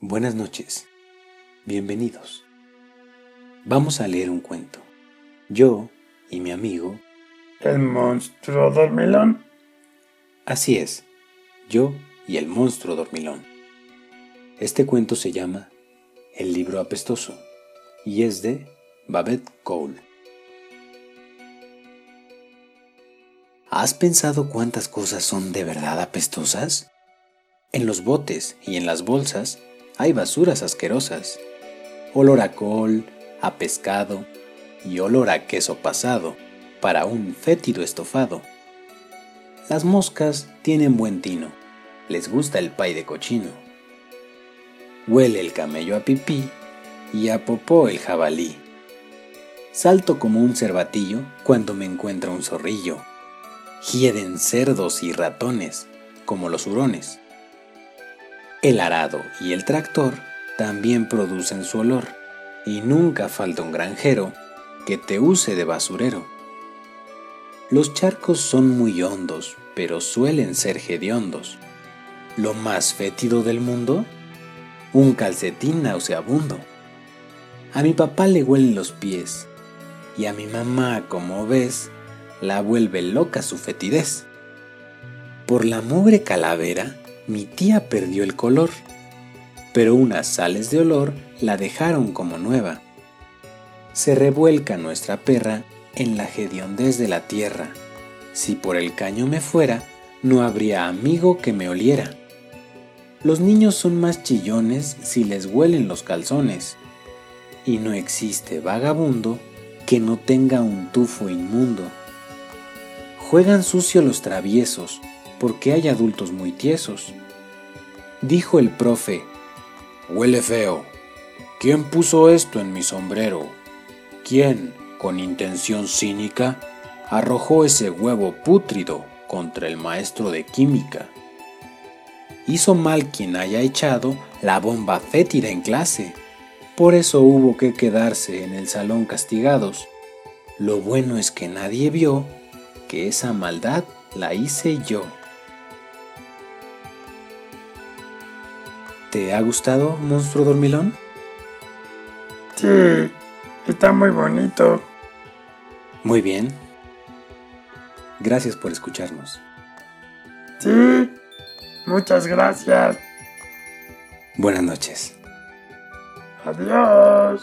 Buenas noches. Bienvenidos. Vamos a leer un cuento. Yo y mi amigo. El monstruo dormilón. Así es. Yo y el monstruo dormilón. Este cuento se llama El libro apestoso y es de Babette Cole. ¿Has pensado cuántas cosas son de verdad apestosas? En los botes y en las bolsas hay basuras asquerosas. Olor a col, a pescado y olor a queso pasado para un fétido estofado. Las moscas tienen buen tino, les gusta el pay de cochino. Huele el camello a pipí y a popó el jabalí. Salto como un cervatillo cuando me encuentra un zorrillo. Hieden cerdos y ratones como los hurones. El arado y el tractor también producen su olor y nunca falta un granjero que te use de basurero. Los charcos son muy hondos, pero suelen ser hediondos. Lo más fétido del mundo, un calcetín nauseabundo. A mi papá le huelen los pies y a mi mamá, como ves, la vuelve loca su fetidez. Por la mugre calavera mi tía perdió el color, pero unas sales de olor la dejaron como nueva. Se revuelca nuestra perra en la hediondez de la tierra. Si por el caño me fuera, no habría amigo que me oliera. Los niños son más chillones si les huelen los calzones, y no existe vagabundo que no tenga un tufo inmundo. Juegan sucio los traviesos, porque hay adultos muy tiesos. Dijo el profe, Huele feo. ¿Quién puso esto en mi sombrero? ¿Quién, con intención cínica, arrojó ese huevo pútrido contra el maestro de química? Hizo mal quien haya echado la bomba fétida en clase. Por eso hubo que quedarse en el salón castigados. Lo bueno es que nadie vio que esa maldad la hice yo. ¿Te ha gustado, monstruo dormilón? Sí, está muy bonito. Muy bien. Gracias por escucharnos. Sí, muchas gracias. Buenas noches. Adiós.